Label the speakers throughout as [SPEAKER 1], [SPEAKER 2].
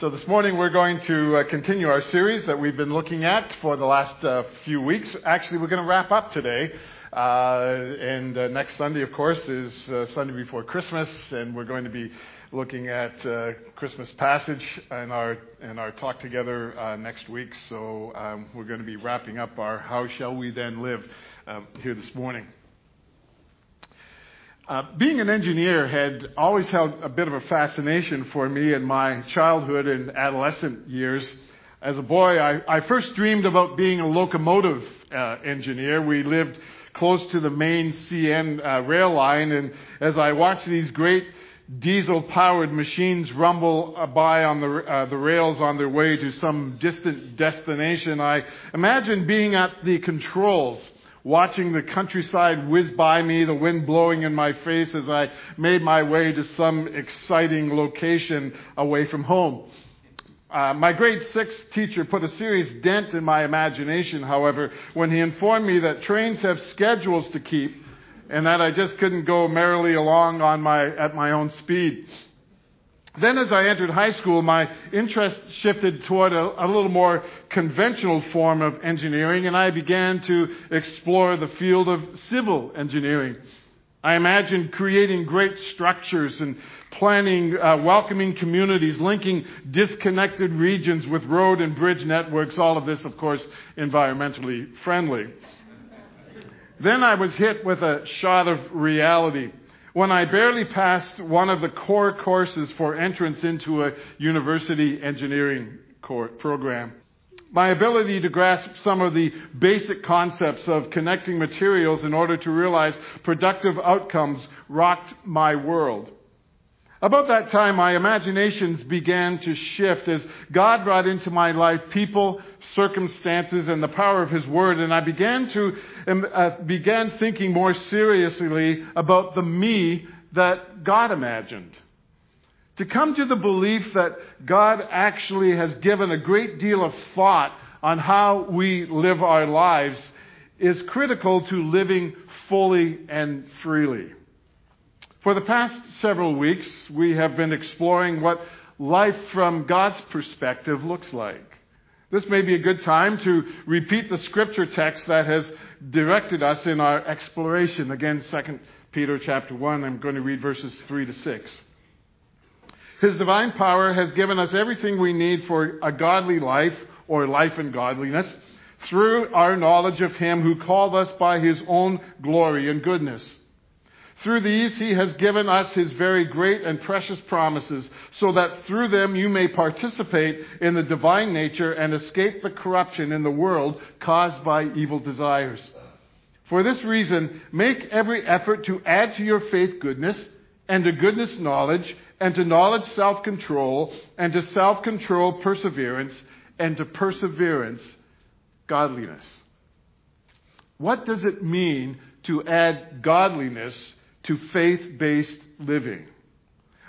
[SPEAKER 1] So this morning we're going to uh, continue our series that we've been looking at for the last uh, few weeks. Actually, we're going to wrap up today. Uh, and uh, next Sunday, of course, is uh, Sunday before Christmas, and we're going to be looking at Christmas passage in our in our talk together next week. So um, we're going to be wrapping up our "How Shall We Then Live" um, here this morning. Uh, being an engineer had always held a bit of a fascination for me in my childhood and adolescent years. As a boy, I, I first dreamed about being a locomotive uh, engineer. We lived close to the main CN uh, rail line, and as I watched these great diesel powered machines rumble by on the, uh, the rails on their way to some distant destination, I imagined being at the controls watching the countryside whiz by me, the wind blowing in my face as I made my way to some exciting location away from home. Uh, my grade six teacher put a serious dent in my imagination, however, when he informed me that trains have schedules to keep and that I just couldn't go merrily along on my, at my own speed. Then, as I entered high school, my interest shifted toward a, a, little more conventional form of engineering, and I began to explore the field of civil engineering. I imagined creating great structures and planning uh, welcoming communities, linking disconnected regions with road and bridge networks, all of this, of course, environmentally friendly. Then I was hit with a shot of reality when I barely passed one of the core courses for entrance into a university engineering program. My ability to grasp some of the basic concepts of connecting materials in order to realize productive outcomes rocked my world. About that time, my imaginations began to shift as God brought into my life people, circumstances, and the power of His Word, and I began to um, uh, began thinking more seriously about the me that God imagined. To come to the belief that God actually has given a great deal of thought on how we live our lives is critical to living fully and freely. For the past several weeks, we have been exploring what life from God's perspective looks like. This may be a good time to repeat the scripture text that has directed us in our exploration. Again, 2 Peter chapter 1, I'm going to read verses 3 to 6. His divine power has given us everything we need for a godly life or life in godliness through our knowledge of Him who called us by His own glory and goodness. Through these, he has given us his very great and precious promises, so that through them you may participate in the divine nature and escape the corruption in the world caused by evil desires. For this reason, make every effort to add to your faith goodness, and to goodness knowledge, and to knowledge self control, and to self control perseverance, and to perseverance godliness. What does it mean to add godliness to faith based living.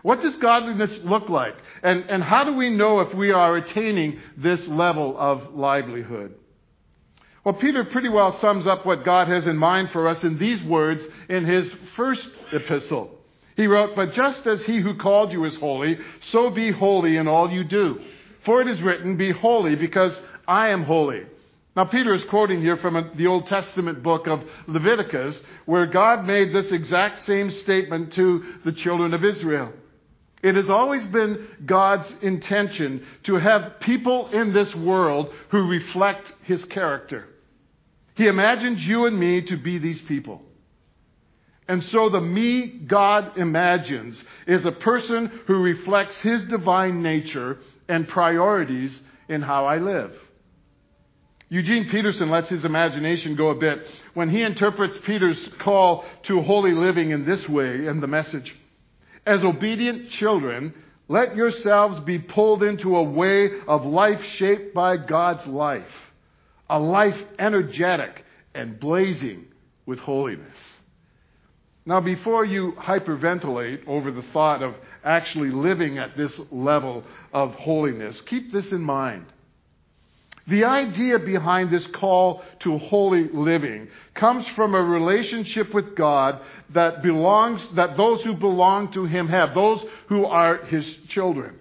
[SPEAKER 1] What does godliness look like? And, and how do we know if we are attaining this level of livelihood? Well, Peter pretty well sums up what God has in mind for us in these words in his first epistle. He wrote, But just as he who called you is holy, so be holy in all you do. For it is written, Be holy, because I am holy. Now, Peter is quoting here from the Old Testament book of Leviticus, where God made this exact same statement to the children of Israel. It has always been God's intention to have people in this world who reflect his character. He imagines you and me to be these people. And so the me God imagines is a person who reflects his divine nature and priorities in how I live. Eugene Peterson lets his imagination go a bit when he interprets Peter's call to holy living in this way in the message. As obedient children, let yourselves be pulled into a way of life shaped by God's life, a life energetic and blazing with holiness. Now, before you hyperventilate over the thought of actually living at this level of holiness, keep this in mind. The idea behind this call to holy living comes from a relationship with God that belongs, that those who belong to Him have, those who are His children.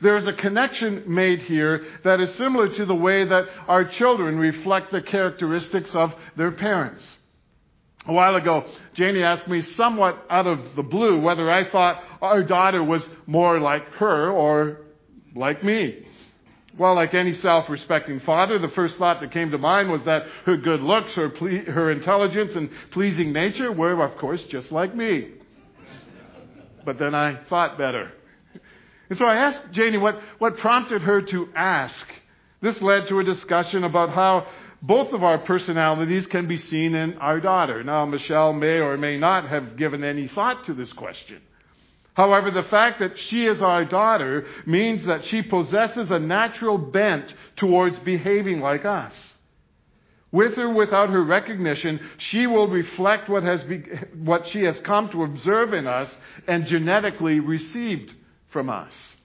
[SPEAKER 1] There's a connection made here that is similar to the way that our children reflect the characteristics of their parents. A while ago, Janie asked me somewhat out of the blue whether I thought our daughter was more like her or like me. Well, like any self-respecting father, the first thought that came to mind was that her good looks, her, ple- her intelligence, and pleasing nature were, of course, just like me. But then I thought better. And so I asked Janie what, what prompted her to ask. This led to a discussion about how both of our personalities can be seen in our daughter. Now, Michelle may or may not have given any thought to this question. However, the fact that she is our daughter means that she possesses a natural bent towards behaving like us. With or without her recognition, she will reflect what, has be, what she has come to observe in us and genetically received from us.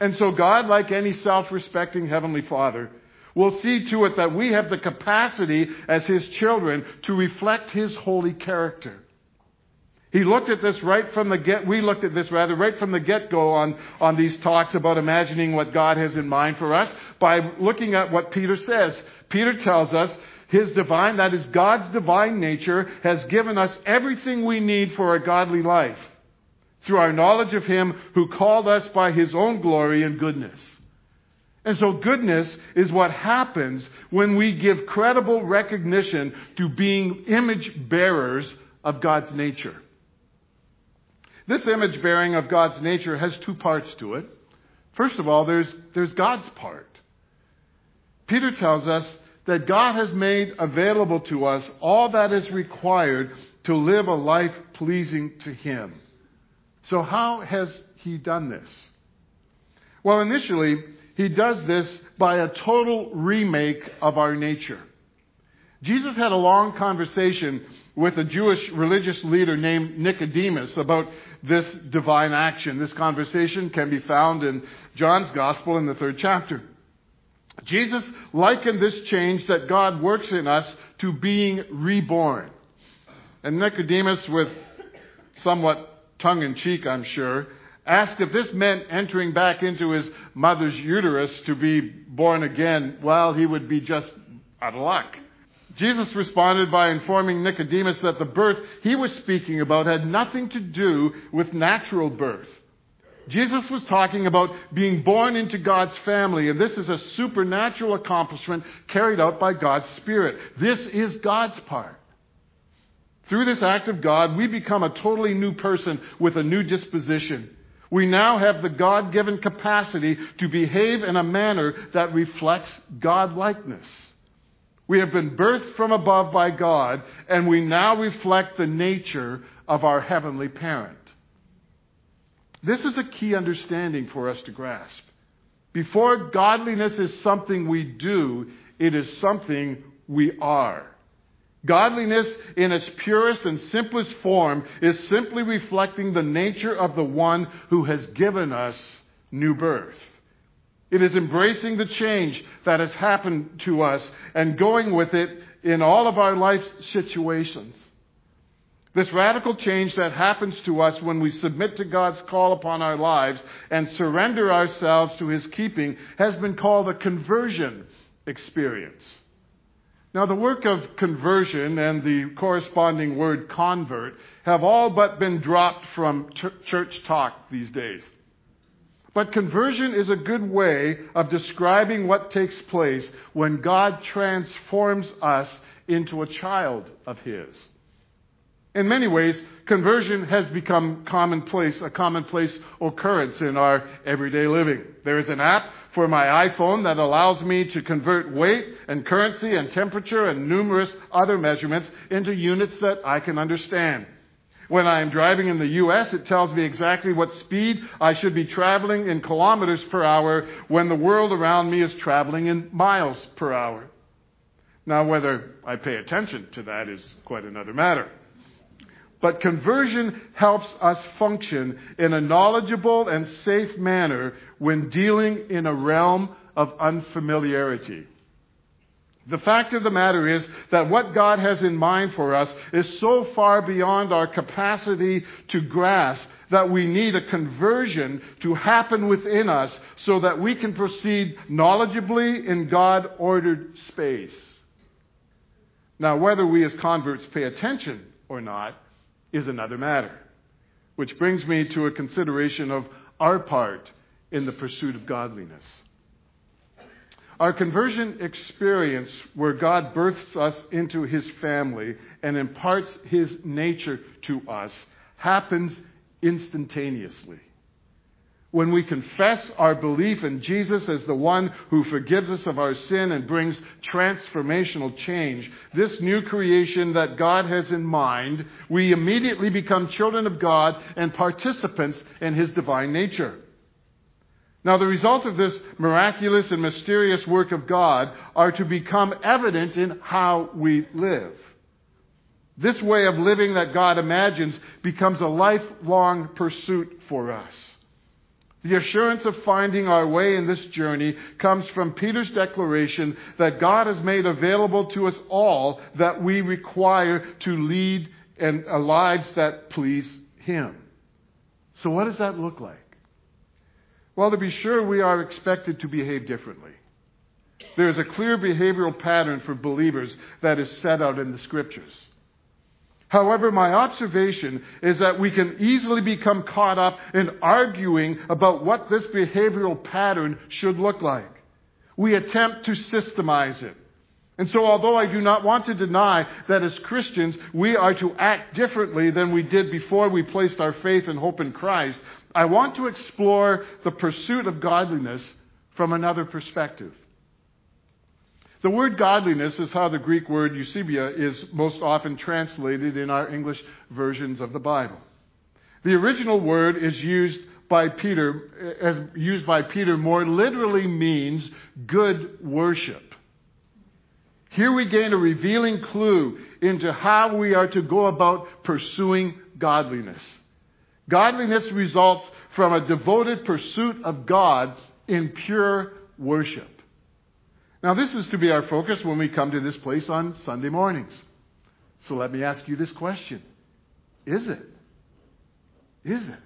[SPEAKER 1] And so God, like any self-respecting Heavenly Father, will see to it that we have the capacity as His children to reflect His holy character. He looked at this right from the get, we looked at this rather right from the get-go on, on these talks about imagining what God has in mind for us by looking at what Peter says. Peter tells us his divine, that is God's divine nature, has given us everything we need for a godly life through our knowledge of Him who called us by His own glory and goodness. And so goodness is what happens when we give credible recognition to being image bearers of God's nature. This image bearing of God's nature has two parts to it. First of all, there's, there's God's part. Peter tells us that God has made available to us all that is required to live a life pleasing to Him. So, how has He done this? Well, initially, he does this by a total remake of our nature. Jesus had a long conversation with a Jewish religious leader named Nicodemus about this divine action. This conversation can be found in John's Gospel in the third chapter. Jesus likened this change that God works in us to being reborn. And Nicodemus, with somewhat tongue in cheek, I'm sure, asked if this meant entering back into his mother's uterus to be born again, well, he would be just out of luck. Jesus responded by informing Nicodemus that the birth he was speaking about had nothing to do with natural birth. Jesus was talking about being born into God's family, and this is a supernatural accomplishment carried out by God's Spirit. This is God's part. Through this act of God, we become a totally new person with a new disposition. We now have the God given capacity to behave in a manner that reflects God likeness. We have been birthed from above by God, and we now reflect the nature of our heavenly parent. This is a key understanding for us to grasp. Before godliness is something we do, it is something we are. Godliness in its purest and simplest form is simply reflecting the nature of the one who has given us new birth. It is embracing the change that has happened to us and going with it in all of our life situations. This radical change that happens to us when we submit to God's call upon our lives and surrender ourselves to His keeping has been called a conversion experience. Now, the work of conversion and the corresponding word convert have all but been dropped from church talk these days. But conversion is a good way of describing what takes place when God transforms us into a child of His. In many ways, conversion has become commonplace, a commonplace occurrence in our everyday living. There is an app for my iPhone that allows me to convert weight and currency and temperature and numerous other measurements into units that I can understand. When I am driving in the U.S., it tells me exactly what speed I should be traveling in kilometers per hour when the world around me is traveling in miles per hour. Now, whether I pay attention to that is quite another matter. But conversion helps us function in a knowledgeable and safe manner when dealing in a realm of unfamiliarity. The fact of the matter is that what God has in mind for us is so far beyond our capacity to grasp that we need a conversion to happen within us so that we can proceed knowledgeably in God ordered space. Now, whether we as converts pay attention or not is another matter, which brings me to a consideration of our part in the pursuit of godliness. Our conversion experience, where God births us into his family and imparts his nature to us, happens instantaneously. When we confess our belief in Jesus as the one who forgives us of our sin and brings transformational change, this new creation that God has in mind, we immediately become children of God and participants in his divine nature. Now, the result of this miraculous and mysterious work of God are to become evident in how we live. This way of living that God imagines becomes a lifelong pursuit for us. The assurance of finding our way in this journey comes from Peter's declaration that God has made available to us all that we require to lead and uh, lives that please Him. So, what does that look like? Well, to be sure, we are expected to behave differently. There is a clear behavioral pattern for believers that is set out in the Scriptures. However, my observation is that we can easily become caught up in arguing about what this behavioral pattern should look like. We attempt to systemize it. And so, although I do not want to deny that as Christians we are to act differently than we did before we placed our faith and hope in Christ, I want to explore the pursuit of godliness from another perspective. The word godliness is how the Greek word eusebia is most often translated in our English versions of the Bible. The original word is used by Peter, as used by Peter, more literally means good worship. Here we gain a revealing clue into how we are to go about pursuing godliness. Godliness results from a devoted pursuit of God in pure worship. Now, this is to be our focus when we come to this place on Sunday mornings. So let me ask you this question Is it? Is it?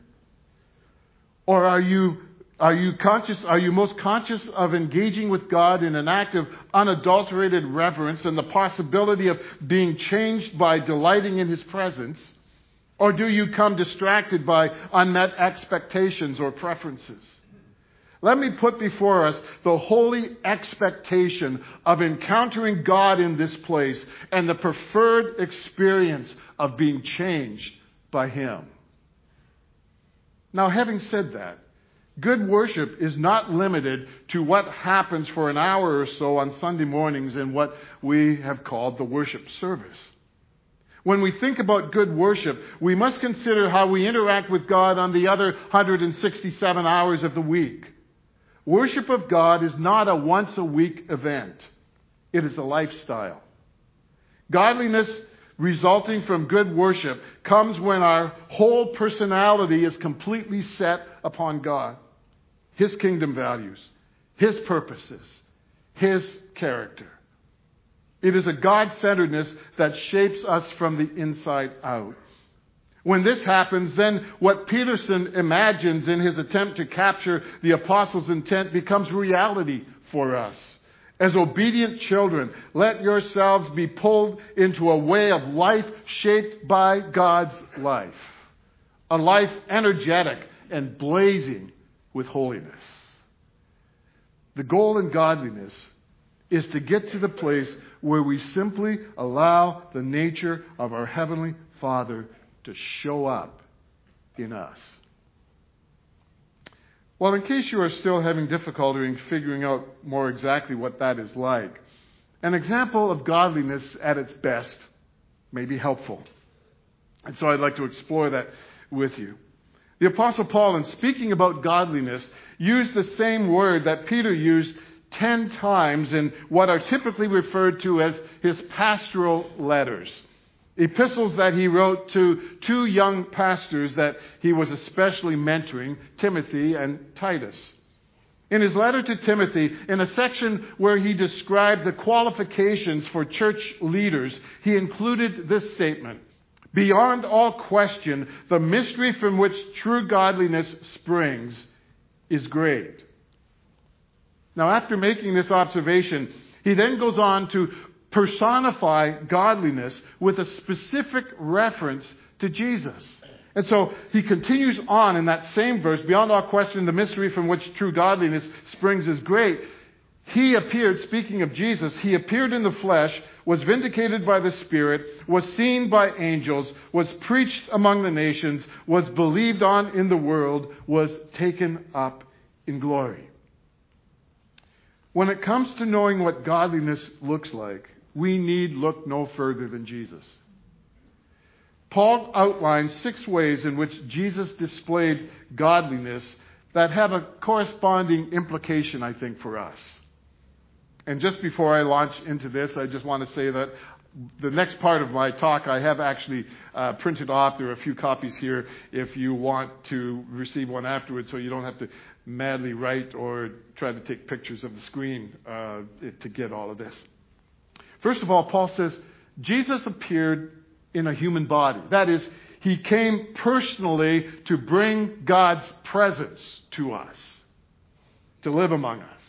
[SPEAKER 1] Or are you, are you conscious, are you most conscious of engaging with God in an act of unadulterated reverence and the possibility of being changed by delighting in His presence? Or do you come distracted by unmet expectations or preferences? Let me put before us the holy expectation of encountering God in this place and the preferred experience of being changed by Him. Now, having said that, good worship is not limited to what happens for an hour or so on Sunday mornings in what we have called the worship service. When we think about good worship, we must consider how we interact with God on the other 167 hours of the week. Worship of God is not a once a week event, it is a lifestyle. Godliness resulting from good worship comes when our whole personality is completely set upon God, His kingdom values, His purposes, His character. It is a God centeredness that shapes us from the inside out. When this happens, then what Peterson imagines in his attempt to capture the apostles' intent becomes reality for us. As obedient children, let yourselves be pulled into a way of life shaped by God's life. A life energetic and blazing with holiness. The goal in godliness is to get to the place where we simply allow the nature of our Heavenly Father to show up in us. Well, in case you are still having difficulty in figuring out more exactly what that is like, an example of godliness at its best may be helpful. And so I'd like to explore that with you. The Apostle Paul, in speaking about godliness, used the same word that Peter used ten times in what are typically referred to as his pastoral letters epistles that he wrote to two young pastors that he was especially mentoring, Timothy and Titus. In his letter to Timothy, in a section where he described the qualifications for church leaders, he included this statement Beyond all question, the mystery from which true godliness springs is great. Now, after making this observation, he then goes on to personify godliness with a specific reference to Jesus. And so he continues on in that same verse, beyond all question, the mystery from which true godliness springs is great. He appeared, speaking of Jesus, he appeared in the flesh, was vindicated by the Spirit, was seen by angels, was preached among the nations, was believed on in the world, was taken up in glory. When it comes to knowing what godliness looks like, we need look no further than Jesus. Paul outlines six ways in which Jesus displayed godliness that have a corresponding implication, I think, for us. And just before I launch into this, I just want to say that the next part of my talk I have actually uh, printed off. There are a few copies here if you want to receive one afterwards, so you don't have to madly write or try to take pictures of the screen uh, to get all of this. First of all, Paul says Jesus appeared in a human body. That is, he came personally to bring God's presence to us, to live among us.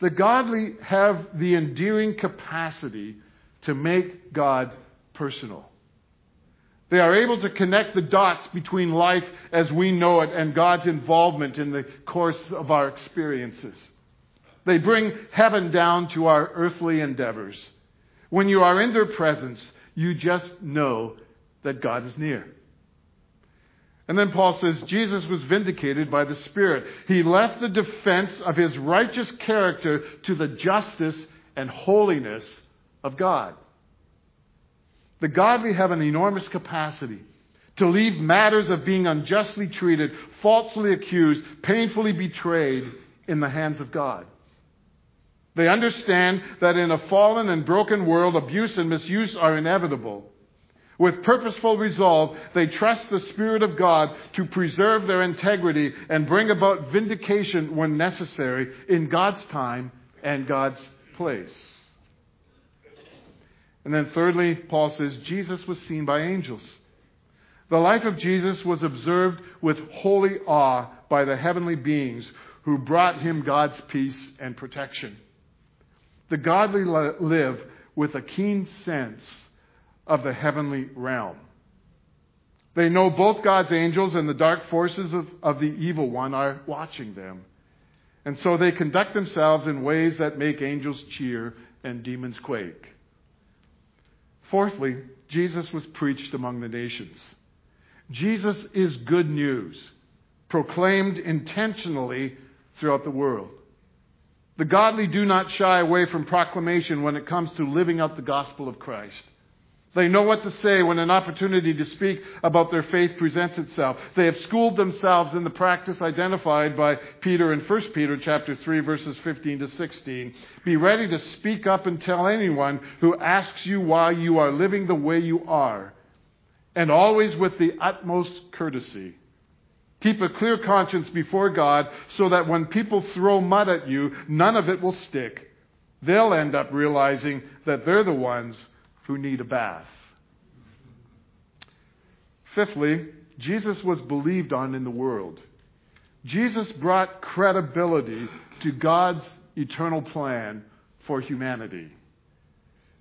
[SPEAKER 1] The godly have the endearing capacity to make God personal. They are able to connect the dots between life as we know it and God's involvement in the course of our experiences. They bring heaven down to our earthly endeavors. When you are in their presence, you just know that God is near. And then Paul says Jesus was vindicated by the Spirit. He left the defense of his righteous character to the justice and holiness of God. The godly have an enormous capacity to leave matters of being unjustly treated, falsely accused, painfully betrayed in the hands of God. They understand that in a fallen and broken world, abuse and misuse are inevitable. With purposeful resolve, they trust the Spirit of God to preserve their integrity and bring about vindication when necessary in God's time and God's place. And then, thirdly, Paul says Jesus was seen by angels. The life of Jesus was observed with holy awe by the heavenly beings who brought him God's peace and protection. The godly live with a keen sense of the heavenly realm. They know both God's angels and the dark forces of, of the evil one are watching them. And so they conduct themselves in ways that make angels cheer and demons quake. Fourthly, Jesus was preached among the nations. Jesus is good news, proclaimed intentionally throughout the world. The godly do not shy away from proclamation when it comes to living out the gospel of Christ. They know what to say when an opportunity to speak about their faith presents itself. They have schooled themselves in the practice identified by Peter in 1 Peter chapter 3 verses 15 to 16. Be ready to speak up and tell anyone who asks you why you are living the way you are, and always with the utmost courtesy. Keep a clear conscience before God so that when people throw mud at you, none of it will stick. They'll end up realizing that they're the ones who need a bath. Fifthly, Jesus was believed on in the world. Jesus brought credibility to God's eternal plan for humanity.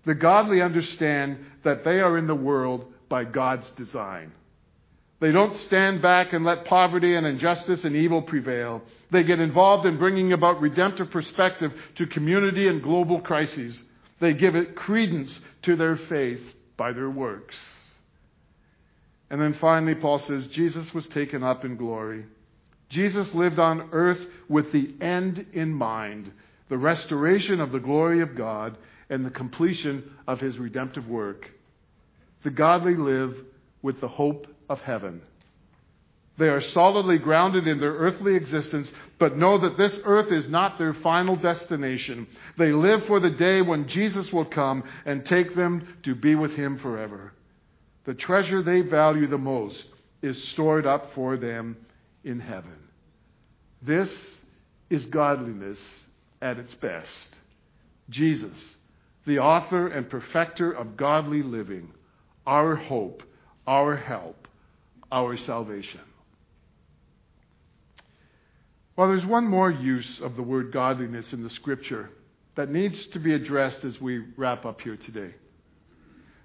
[SPEAKER 1] The godly understand that they are in the world by God's design. They don't stand back and let poverty and injustice and evil prevail. They get involved in bringing about redemptive perspective to community and global crises. They give it credence to their faith by their works. And then finally, Paul says Jesus was taken up in glory. Jesus lived on earth with the end in mind the restoration of the glory of God and the completion of his redemptive work. The godly live with the hope of heaven. They are solidly grounded in their earthly existence, but know that this earth is not their final destination. They live for the day when Jesus will come and take them to be with him forever. The treasure they value the most is stored up for them in heaven. This is godliness at its best. Jesus, the author and perfecter of godly living, our hope, our help, our salvation. Well, there's one more use of the word godliness in the scripture that needs to be addressed as we wrap up here today.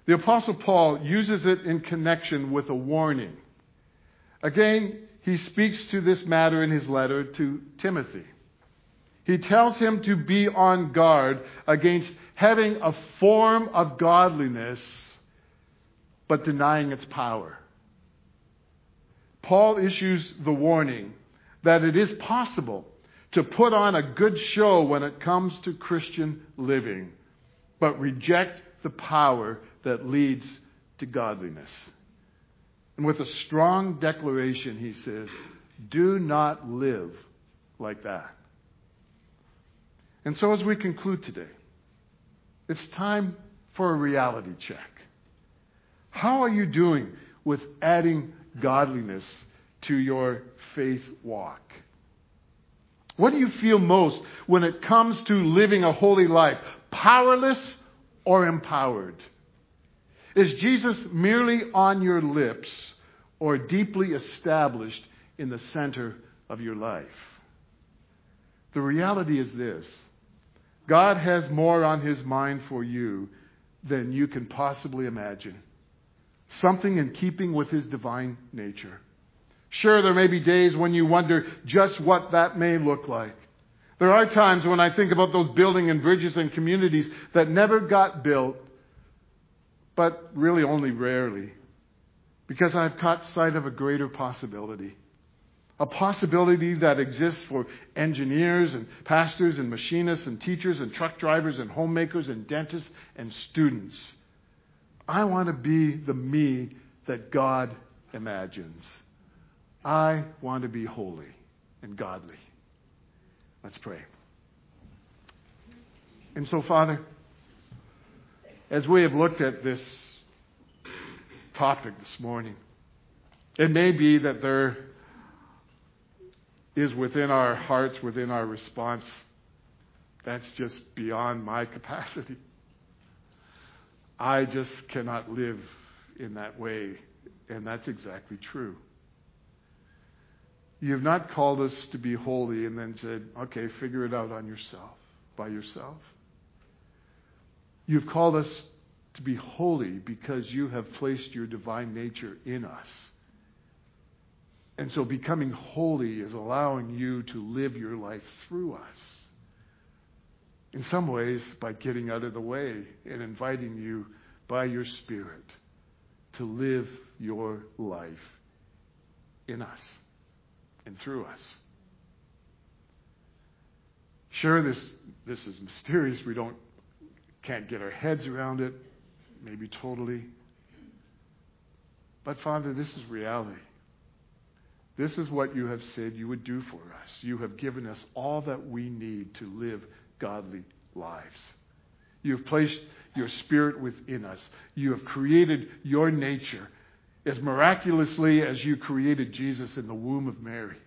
[SPEAKER 1] The Apostle Paul uses it in connection with a warning. Again, he speaks to this matter in his letter to Timothy. He tells him to be on guard against having a form of godliness but denying its power. Paul issues the warning that it is possible to put on a good show when it comes to Christian living, but reject the power that leads to godliness. And with a strong declaration, he says, Do not live like that. And so, as we conclude today, it's time for a reality check. How are you doing with adding godliness to your faith walk? What do you feel most when it comes to living a holy life? Powerless or empowered? Is Jesus merely on your lips or deeply established in the center of your life? The reality is this God has more on his mind for you than you can possibly imagine. Something in keeping with his divine nature. Sure, there may be days when you wonder just what that may look like. There are times when I think about those building and bridges and communities that never got built, but really only rarely, because I've caught sight of a greater possibility. A possibility that exists for engineers and pastors and machinists and teachers and truck drivers and homemakers and dentists and students. I want to be the me that God imagines. I want to be holy and godly. Let's pray. And so, Father, as we have looked at this topic this morning, it may be that there is within our hearts, within our response, that's just beyond my capacity. I just cannot live in that way. And that's exactly true. You have not called us to be holy and then said, okay, figure it out on yourself, by yourself. You've called us to be holy because you have placed your divine nature in us. And so becoming holy is allowing you to live your life through us. In some ways, by getting out of the way and inviting you by your Spirit to live your life in us and through us. Sure, this, this is mysterious. We don't, can't get our heads around it, maybe totally. But Father, this is reality. This is what you have said you would do for us. You have given us all that we need to live godly lives. You have placed your spirit within us. You have created your nature as miraculously as you created Jesus in the womb of Mary.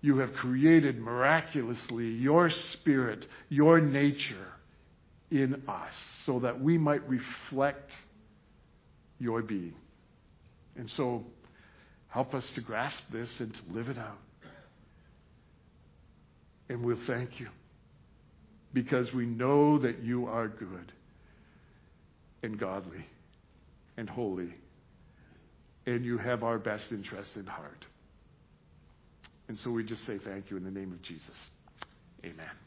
[SPEAKER 1] You have created miraculously your spirit, your nature in us, so that we might reflect your being. And so, help us to grasp this and to live it out. And we'll thank you because we know that you are good and godly and holy and you have our best interest in heart. And so we just say thank you in the name of Jesus. Amen.